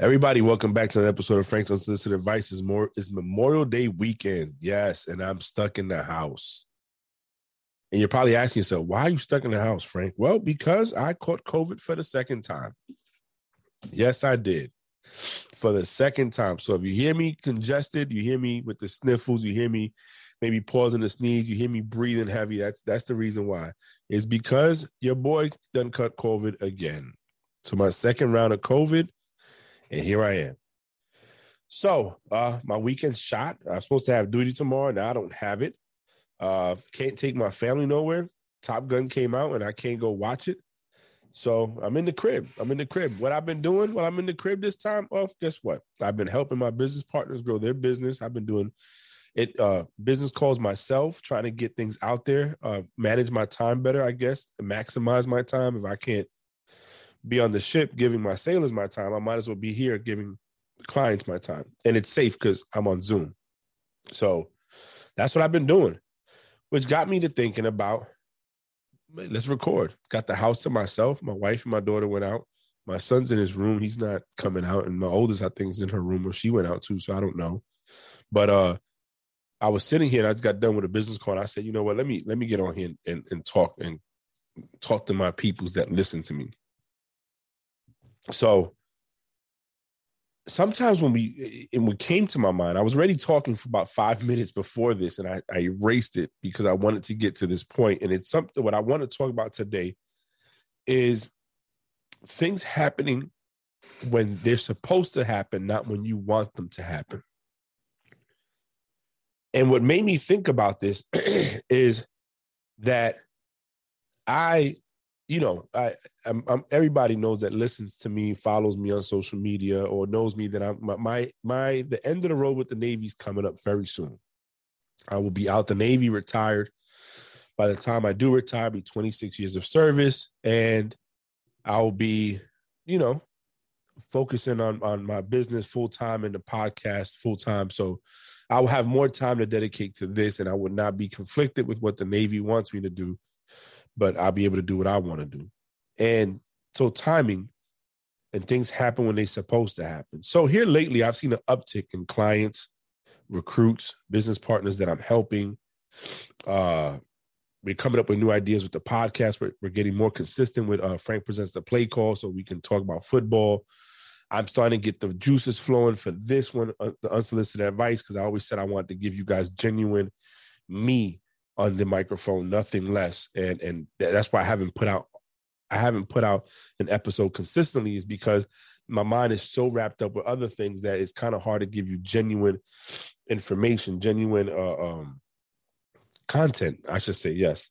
Everybody, welcome back to an episode of Frank's Unsolicited Advice. Is more is Memorial Day weekend. Yes, and I'm stuck in the house. And you're probably asking yourself, why are you stuck in the house, Frank? Well, because I caught COVID for the second time. Yes, I did. For the second time. So if you hear me congested, you hear me with the sniffles, you hear me maybe pausing to sneeze, you hear me breathing heavy. That's that's the reason why. It's because your boy done cut COVID again. So my second round of COVID and here I am. So, uh, my weekend shot. I'm supposed to have duty tomorrow. Now I don't have it. Uh, can't take my family nowhere. Top Gun came out and I can't go watch it. So I'm in the crib. I'm in the crib. What I've been doing while I'm in the crib this time, well, guess what? I've been helping my business partners grow their business. I've been doing it uh business calls myself, trying to get things out there, uh manage my time better, I guess, maximize my time if I can't be on the ship giving my sailors my time, I might as well be here giving clients my time. And it's safe because I'm on Zoom. So that's what I've been doing, which got me to thinking about let's record. Got the house to myself. My wife and my daughter went out. My son's in his room. He's not coming out. And my oldest, I think, is in her room or she went out too. So I don't know. But uh I was sitting here and I just got done with a business call. I said, you know what, let me let me get on here and, and, and talk and talk to my peoples that listen to me. So sometimes when we and what came to my mind, I was already talking for about five minutes before this, and I, I erased it because I wanted to get to this point. And it's something what I want to talk about today is things happening when they're supposed to happen, not when you want them to happen. And what made me think about this is that I you know, I, I'm, I'm, everybody knows that listens to me, follows me on social media, or knows me that I'm my, my my the end of the road with the Navy's coming up very soon. I will be out the Navy, retired. By the time I do retire, be 26 years of service, and I'll be, you know, focusing on on my business full time and the podcast full time. So I will have more time to dedicate to this, and I would not be conflicted with what the Navy wants me to do but I'll be able to do what I want to do. And so timing and things happen when they're supposed to happen. So here lately, I've seen an uptick in clients, recruits, business partners that I'm helping. Uh, we're coming up with new ideas with the podcast. We're, we're getting more consistent with uh, Frank presents the play call, so we can talk about football. I'm starting to get the juices flowing for this one, uh, the unsolicited advice, because I always said I wanted to give you guys genuine me on the microphone, nothing less. And and that's why I haven't put out I haven't put out an episode consistently is because my mind is so wrapped up with other things that it's kind of hard to give you genuine information, genuine uh, um, content, I should say. Yes.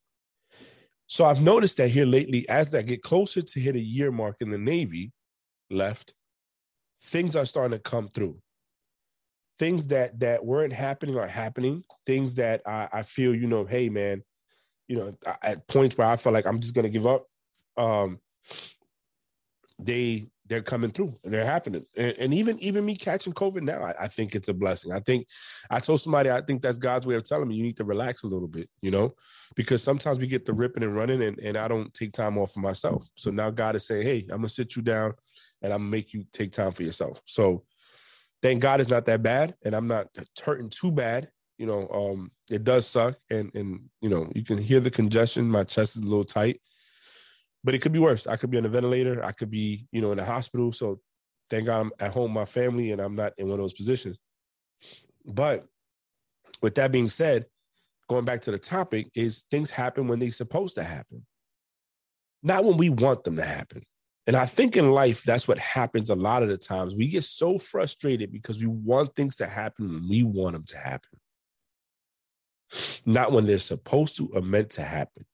So I've noticed that here lately, as I get closer to hit a year mark in the Navy left, things are starting to come through things that that weren't happening are happening. Things that I, I feel, you know, hey man, you know, at points where I felt like I'm just gonna give up, um, they they're coming through and they're happening. And, and even even me catching COVID now, I, I, think it's a blessing. I think I told somebody I think that's God's way of telling me you need to relax a little bit, you know, because sometimes we get the ripping and running and, and I don't take time off for myself. So now God is saying, Hey, I'm gonna sit you down and I'm gonna make you take time for yourself. So thank God it's not that bad, and I'm not hurting too bad. You know, um, it does suck, and and you know you can hear the congestion. My chest is a little tight, but it could be worse. I could be on a ventilator. I could be, you know, in a hospital. So thank God I'm at home, my family, and I'm not in one of those positions. But with that being said, going back to the topic, is things happen when they're supposed to happen, not when we want them to happen. And I think in life, that's what happens a lot of the times. We get so frustrated because we want things to happen when we want them to happen, not when they're supposed to or meant to happen.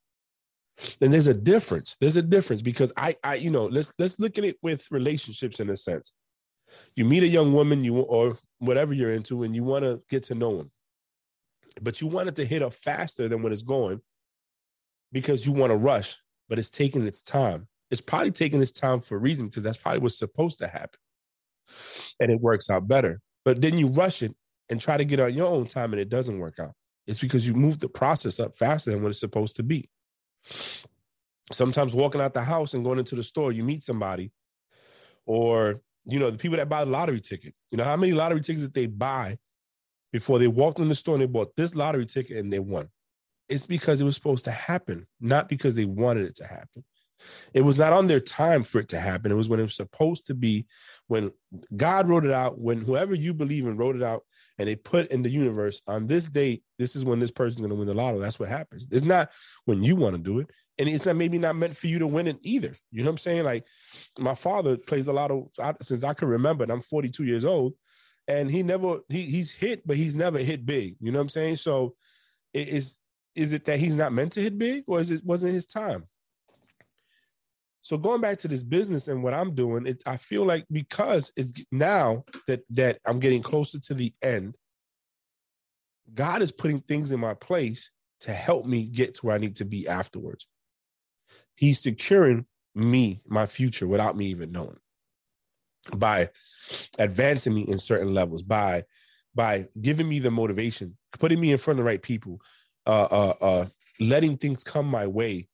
And there's a difference. There's a difference because I, I, you know, let's let's look at it with relationships in a sense. You meet a young woman, you or whatever you're into, and you want to get to know them, but you want it to hit up faster than when it's going because you want to rush, but it's taking its time it's probably taking this time for a reason because that's probably what's supposed to happen. And it works out better. But then you rush it and try to get on your own time and it doesn't work out. It's because you move the process up faster than what it's supposed to be. Sometimes walking out the house and going into the store, you meet somebody, or you know, the people that buy the lottery ticket. You know, how many lottery tickets that they buy before they walked in the store and they bought this lottery ticket and they won? It's because it was supposed to happen, not because they wanted it to happen. It was not on their time for it to happen. It was when it was supposed to be, when God wrote it out, when whoever you believe in wrote it out, and they put in the universe on this date, this is when this person's going to win the lotto. That's what happens. It's not when you want to do it. And it's not maybe not meant for you to win it either. You know what I'm saying? Like my father plays a lot lotto since I can remember, and I'm 42 years old. And he never he he's hit, but he's never hit big. You know what I'm saying? So it is is it that he's not meant to hit big, or is it wasn't his time? So going back to this business and what I'm doing, it, I feel like because it's now that that I'm getting closer to the end, God is putting things in my place to help me get to where I need to be afterwards. He's securing me, my future, without me even knowing, by advancing me in certain levels, by by giving me the motivation, putting me in front of the right people, uh, uh, uh, letting things come my way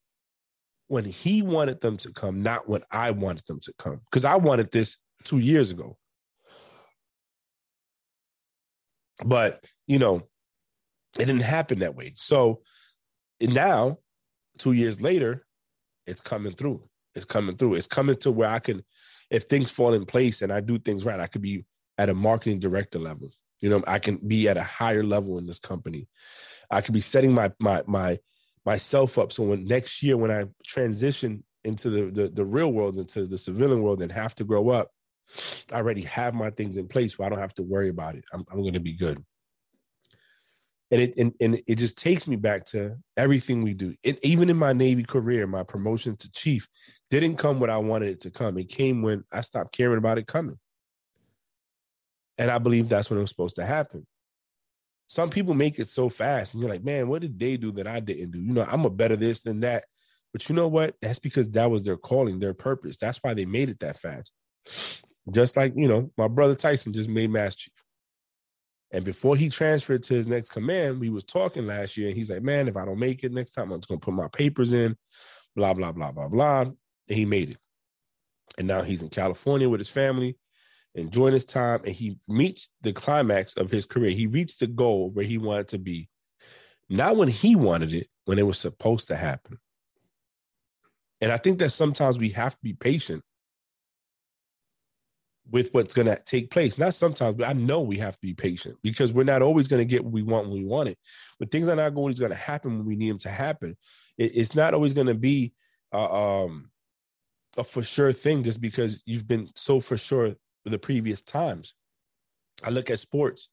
when he wanted them to come, not when I wanted them to come. Because I wanted this two years ago. But, you know, it didn't happen that way. So now, two years later, it's coming through. It's coming through. It's coming to where I can, if things fall in place and I do things right, I could be at a marketing director level. You know, I can be at a higher level in this company. I could be setting my my my myself up. So when next year, when I transition into the, the, the real world, into the civilian world, and have to grow up, I already have my things in place where I don't have to worry about it. I'm, I'm going to be good. And it and, and it just takes me back to everything we do. It, even in my Navy career, my promotion to chief didn't come when I wanted it to come. It came when I stopped caring about it coming. And I believe that's when it was supposed to happen some people make it so fast and you're like man what did they do that i didn't do? You know i'm a better this than that. But you know what? That's because that was their calling their purpose. That's why they made it that fast. Just like you know my brother tyson just made mass chief. And before he transferred to his next command we was talking last year and he's like man if i don't make it next time i'm just going to put my papers in blah blah blah blah blah. And he made it. And now he's in california with his family enjoying his time, and he reached the climax of his career. He reached the goal where he wanted to be, not when he wanted it, when it was supposed to happen. And I think that sometimes we have to be patient with what's going to take place. Not sometimes, but I know we have to be patient because we're not always going to get what we want when we want it. But things are not always going to happen when we need them to happen. It, it's not always going to be uh, um, a for sure thing just because you've been so for sure the previous times. I look at sports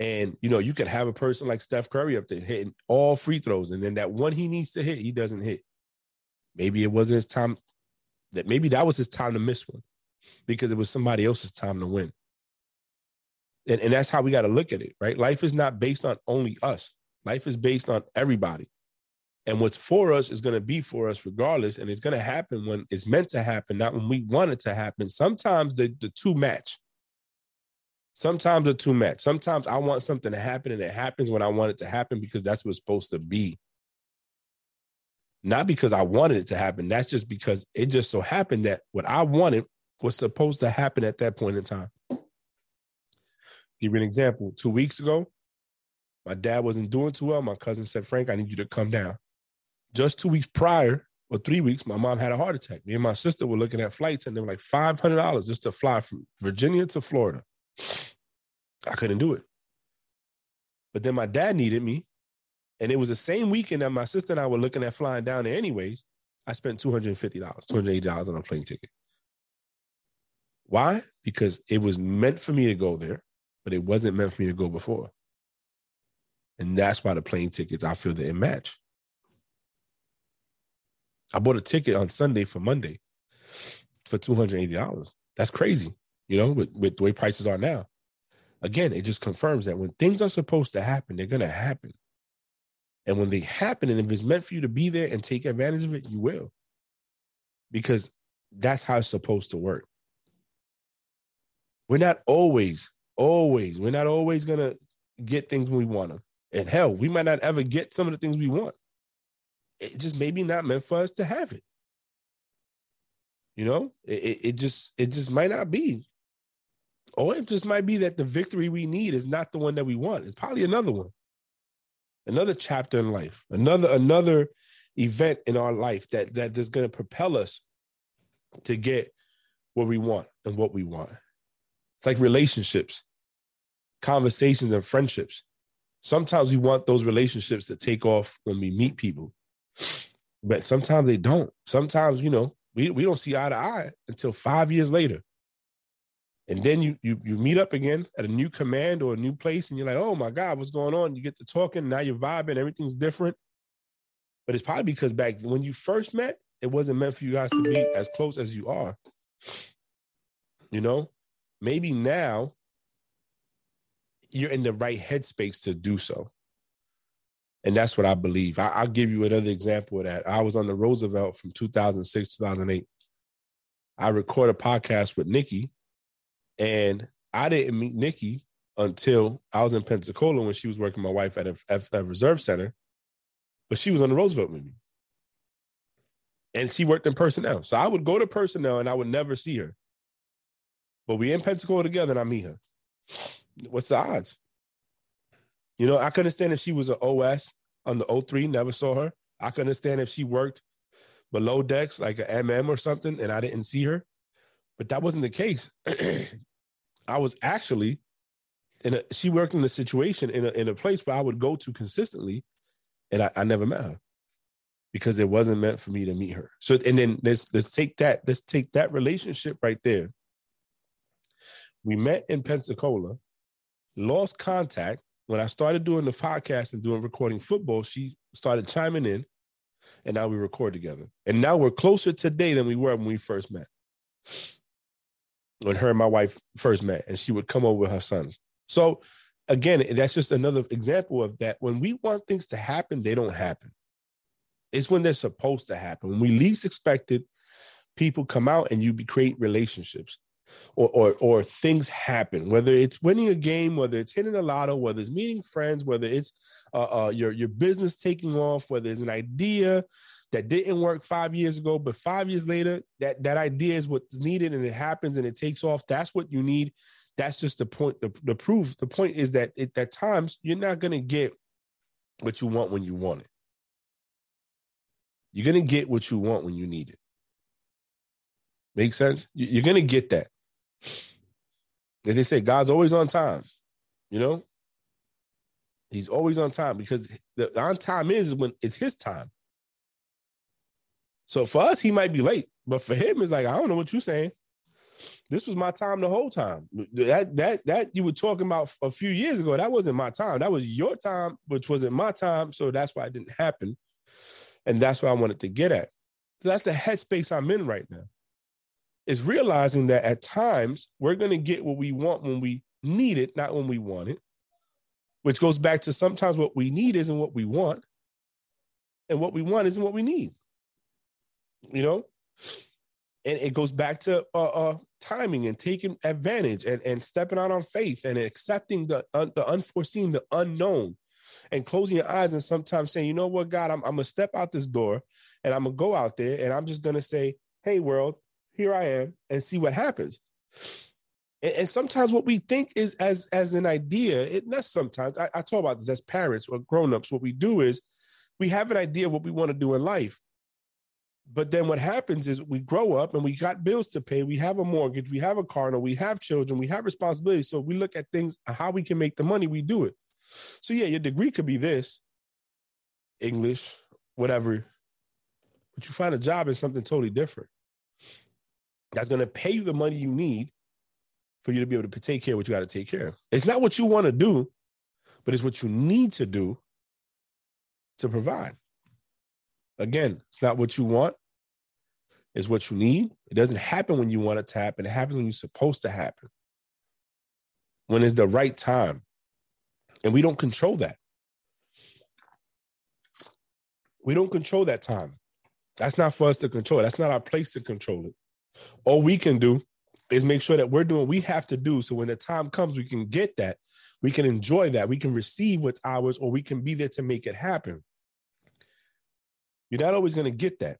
and you know, you could have a person like Steph Curry up there hitting all free throws, and then that one he needs to hit, he doesn't hit. Maybe it wasn't his time. That maybe that was his time to miss one because it was somebody else's time to win. And, and that's how we got to look at it, right? Life is not based on only us. Life is based on everybody. And what's for us is going to be for us regardless. And it's going to happen when it's meant to happen, not when we want it to happen. Sometimes the, the two match. Sometimes the two match. Sometimes I want something to happen and it happens when I want it to happen because that's what's supposed to be. Not because I wanted it to happen. That's just because it just so happened that what I wanted was supposed to happen at that point in time. Give you an example. Two weeks ago, my dad wasn't doing too well. My cousin said, Frank, I need you to come down just two weeks prior or three weeks, my mom had a heart attack. Me and my sister were looking at flights, and they were like five hundred dollars just to fly from Virginia to Florida. I couldn't do it. But then my dad needed me, and it was the same weekend that my sister and I were looking at flying down there. Anyways, I spent two hundred and fifty dollars, two hundred eighty dollars on a plane ticket. Why? Because it was meant for me to go there, but it wasn't meant for me to go before. And that's why the plane tickets I feel that it match. I bought a ticket on Sunday for Monday for two hundred eighty dollars. That's crazy, you know, with, with the way prices are now. Again, it just confirms that when things are supposed to happen, they're gonna happen. And when they happen, and if it's meant for you to be there and take advantage of it, you will. Because that's how it's supposed to work. We're not always, always, we're not always gonna get things when we want them. And hell, we might not ever get some of the things we want it just maybe not meant for us to have it. You know, it, it just it just might not be. Or it just might be that the victory we need is not the one that we want. It's probably another one. Another chapter in life, another another event in our life that that is going to propel us to get what we want and what we want. It's like relationships, conversations, and friendships. Sometimes we want those relationships to take off when we meet people, but sometimes they don't. Sometimes, you know, we, we don't see eye to eye until five years later. And then you, you you meet up again at a new command or a new place, and you're like, oh my God, what's going on? You get to talking, now you're vibing, everything's different. But it's probably because back when you first met, it wasn't meant for you guys to be as close as you are. You know, maybe now you're in the right headspace to do so. And that's what I believe. I, will give you another example of that. I was on the Roosevelt from 2006, 2008. I recorded a podcast with Nikki, and I didn't meet Nikki until I was in Pensacola when she was working my wife at a, at a reserve center, but she was on the Roosevelt with me. And she worked in personnel. So I would go to personnel and I would never see her. But we in Pensacola together and I meet her. What's the odds? You know, I could understand if she was an OS on the 03, never saw her. I could understand if she worked below decks like an MM or something and I didn't see her. But that wasn't the case. I was actually in a she worked in a situation in a in a place where I would go to consistently and I, I never met her because it wasn't meant for me to meet her. So and then let's let's take that, let's take that relationship right there. We met in Pensacola, lost contact. When I started doing the podcast and doing recording football, she started chiming in, and now we record together. And now we're closer today than we were when we first met. When her and my wife first met, and she would come over with her sons. So again, that's just another example of that. When we want things to happen, they don't happen. It's when they're supposed to happen. When we least expected, people come out and you create relationships or, or, or things happen, whether it's winning a game, whether it's hitting a lotto, whether it's meeting friends, whether it's uh, uh, your, your business taking off, whether it's an idea that didn't work five years ago, but five years later, that, that idea is what's needed and it happens and it takes off. That's what you need. That's just the point, the, the proof. The point is that it, at times you're not going to get what you want when you want it. You're going to get what you want when you need it. Make sense? You're going to get that. As they say, God's always on time. You know, He's always on time because the on time is when it's His time. So for us, He might be late, but for Him, it's like I don't know what you're saying. This was my time the whole time. That that that you were talking about a few years ago. That wasn't my time. That was your time, which wasn't my time. So that's why it didn't happen. And that's what I wanted to get at. So that's the headspace I'm in right now. Is realizing that at times we're going to get what we want when we need it, not when we want it. Which goes back to sometimes what we need isn't what we want, and what we want isn't what we need. You know, and it goes back to uh, uh, timing and taking advantage and, and stepping out on faith and accepting the uh, the unforeseen, the unknown, and closing your eyes and sometimes saying, you know what, God, I'm, I'm gonna step out this door and I'm gonna go out there and I'm just gonna say, hey, world, here I am, and see what happens. And, and sometimes what we think is as as an idea, it not sometimes I, I talk about this as parents or grown-ups, what we do is we have an idea of what we want to do in life. But then what happens is we grow up and we got bills to pay. We have a mortgage, we have a car, we have children, we have responsibilities. So we look at things, how we can make the money, we do it. So yeah, your degree could be this, English, whatever, but you find a job in something totally different. That's going to pay you the money you need for you to be able to take care of what you got to take care of. It's not what you want to do, but it's what you need to do to provide. Again, it's not what you want, it's what you need. It doesn't happen when you want it to happen, it happens when you're supposed to happen. When it's the right time. And we don't control that. We don't control that time. That's not for us to control. That's not our place to control it. All we can do is make sure that we're doing we have to do. So when the time comes, we can get that. We can enjoy that. We can receive what's ours, or we can be there to make it happen. You're not always going to get that.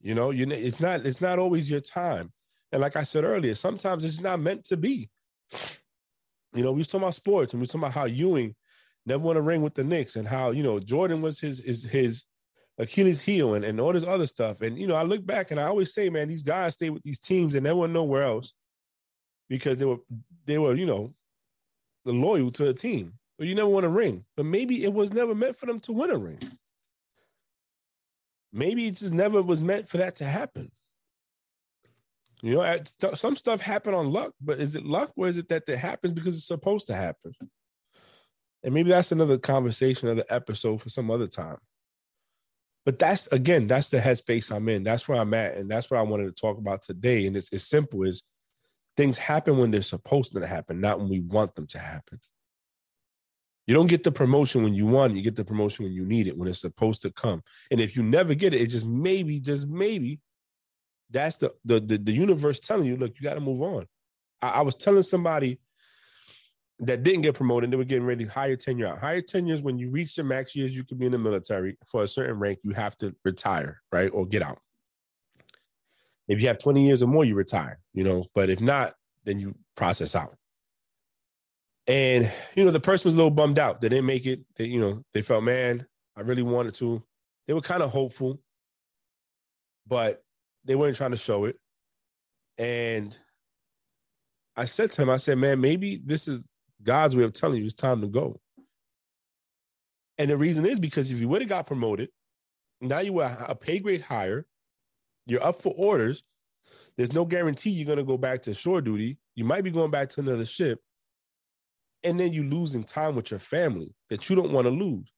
You know, you it's not it's not always your time. And like I said earlier, sometimes it's not meant to be. You know, we was talking about sports and we was talking about how Ewing never won a ring with the Knicks and how, you know, Jordan was his his his Achilles heel and, and all this other stuff. And you know, I look back and I always say, man, these guys stay with these teams and they went nowhere else because they were they were, you know, the loyal to a team. But you never won a ring. But maybe it was never meant for them to win a ring. Maybe it just never was meant for that to happen. You know, some stuff happen on luck, but is it luck or is it that it happens because it's supposed to happen? And maybe that's another conversation, another episode for some other time. But that's again, that's the headspace I'm in. That's where I'm at, and that's what I wanted to talk about today. And it's as simple as things happen when they're supposed to happen, not when we want them to happen. You don't get the promotion when you want it, you get the promotion when you need it, when it's supposed to come. And if you never get it, it just maybe, just maybe, that's the the the, the universe telling you, look, you got to move on. I, I, was telling somebody that didn't get promoted, they were getting ready high year tenure out. High year tenures when you reach your max years, you could be in the military for a certain rank, you have to retire, right? Or get out. If you have 20 years or more, you retire, you know, but if not, then you process out. And, you know, the person was a little bummed out. They didn't make it. They, you know, they felt, man, I really wanted to. They were kind of hopeful, but they weren't trying to show it. And I said to him, I said, man, maybe this is God's way of telling you it's time to go. And the reason is because if you would have got promoted, now you were a pay grade higher, you're up for orders. There's no guarantee you're going to go back to shore duty. You might be going back to another ship. And then you're losing time with your family that you don't want to lose.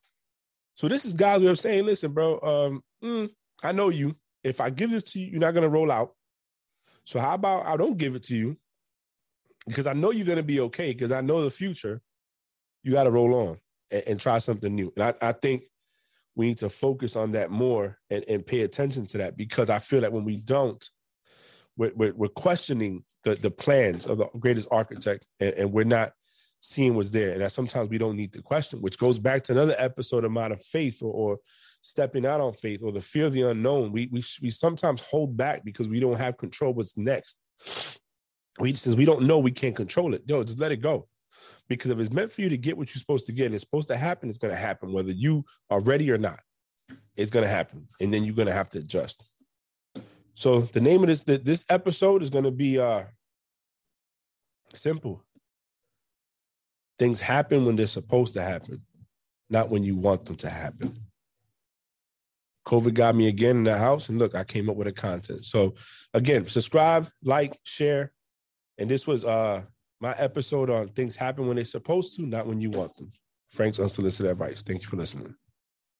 So this is God's way of saying, listen, bro, um, mm, I know you. If I give this to you, you're not going to roll out. So how about I don't give it to you because I know you're going to be okay because I know the future. You got to roll on and, and, try something new. And I, I think we need to focus on that more and, and pay attention to that because I feel that when we don't, we're, we're, we're questioning the, the plans of the greatest architect and, and, we're not seeing what's there. And that sometimes we don't need to question, which goes back to another episode of Mind of Faith or, or stepping out on faith or the fear of the unknown. We, we, we sometimes hold back because we don't have control what's next. We says we don't know, we can't control it. Yo, just let it go. Because if it's meant for you to get what you're supposed to get it's supposed to happen, it's going to happen, whether you are ready or not. It's going to happen. And then you're going to have to adjust. So the name of this this episode is going to be uh simple. Things happen when they're supposed to happen, not when you want them to happen. COVID got me again in the house, and look, I came up with a content. So again, subscribe, like, share, and this was uh my episode on things happen when they're supposed to, not when you want them. Frank's unsolicited advice. Thank you for listening.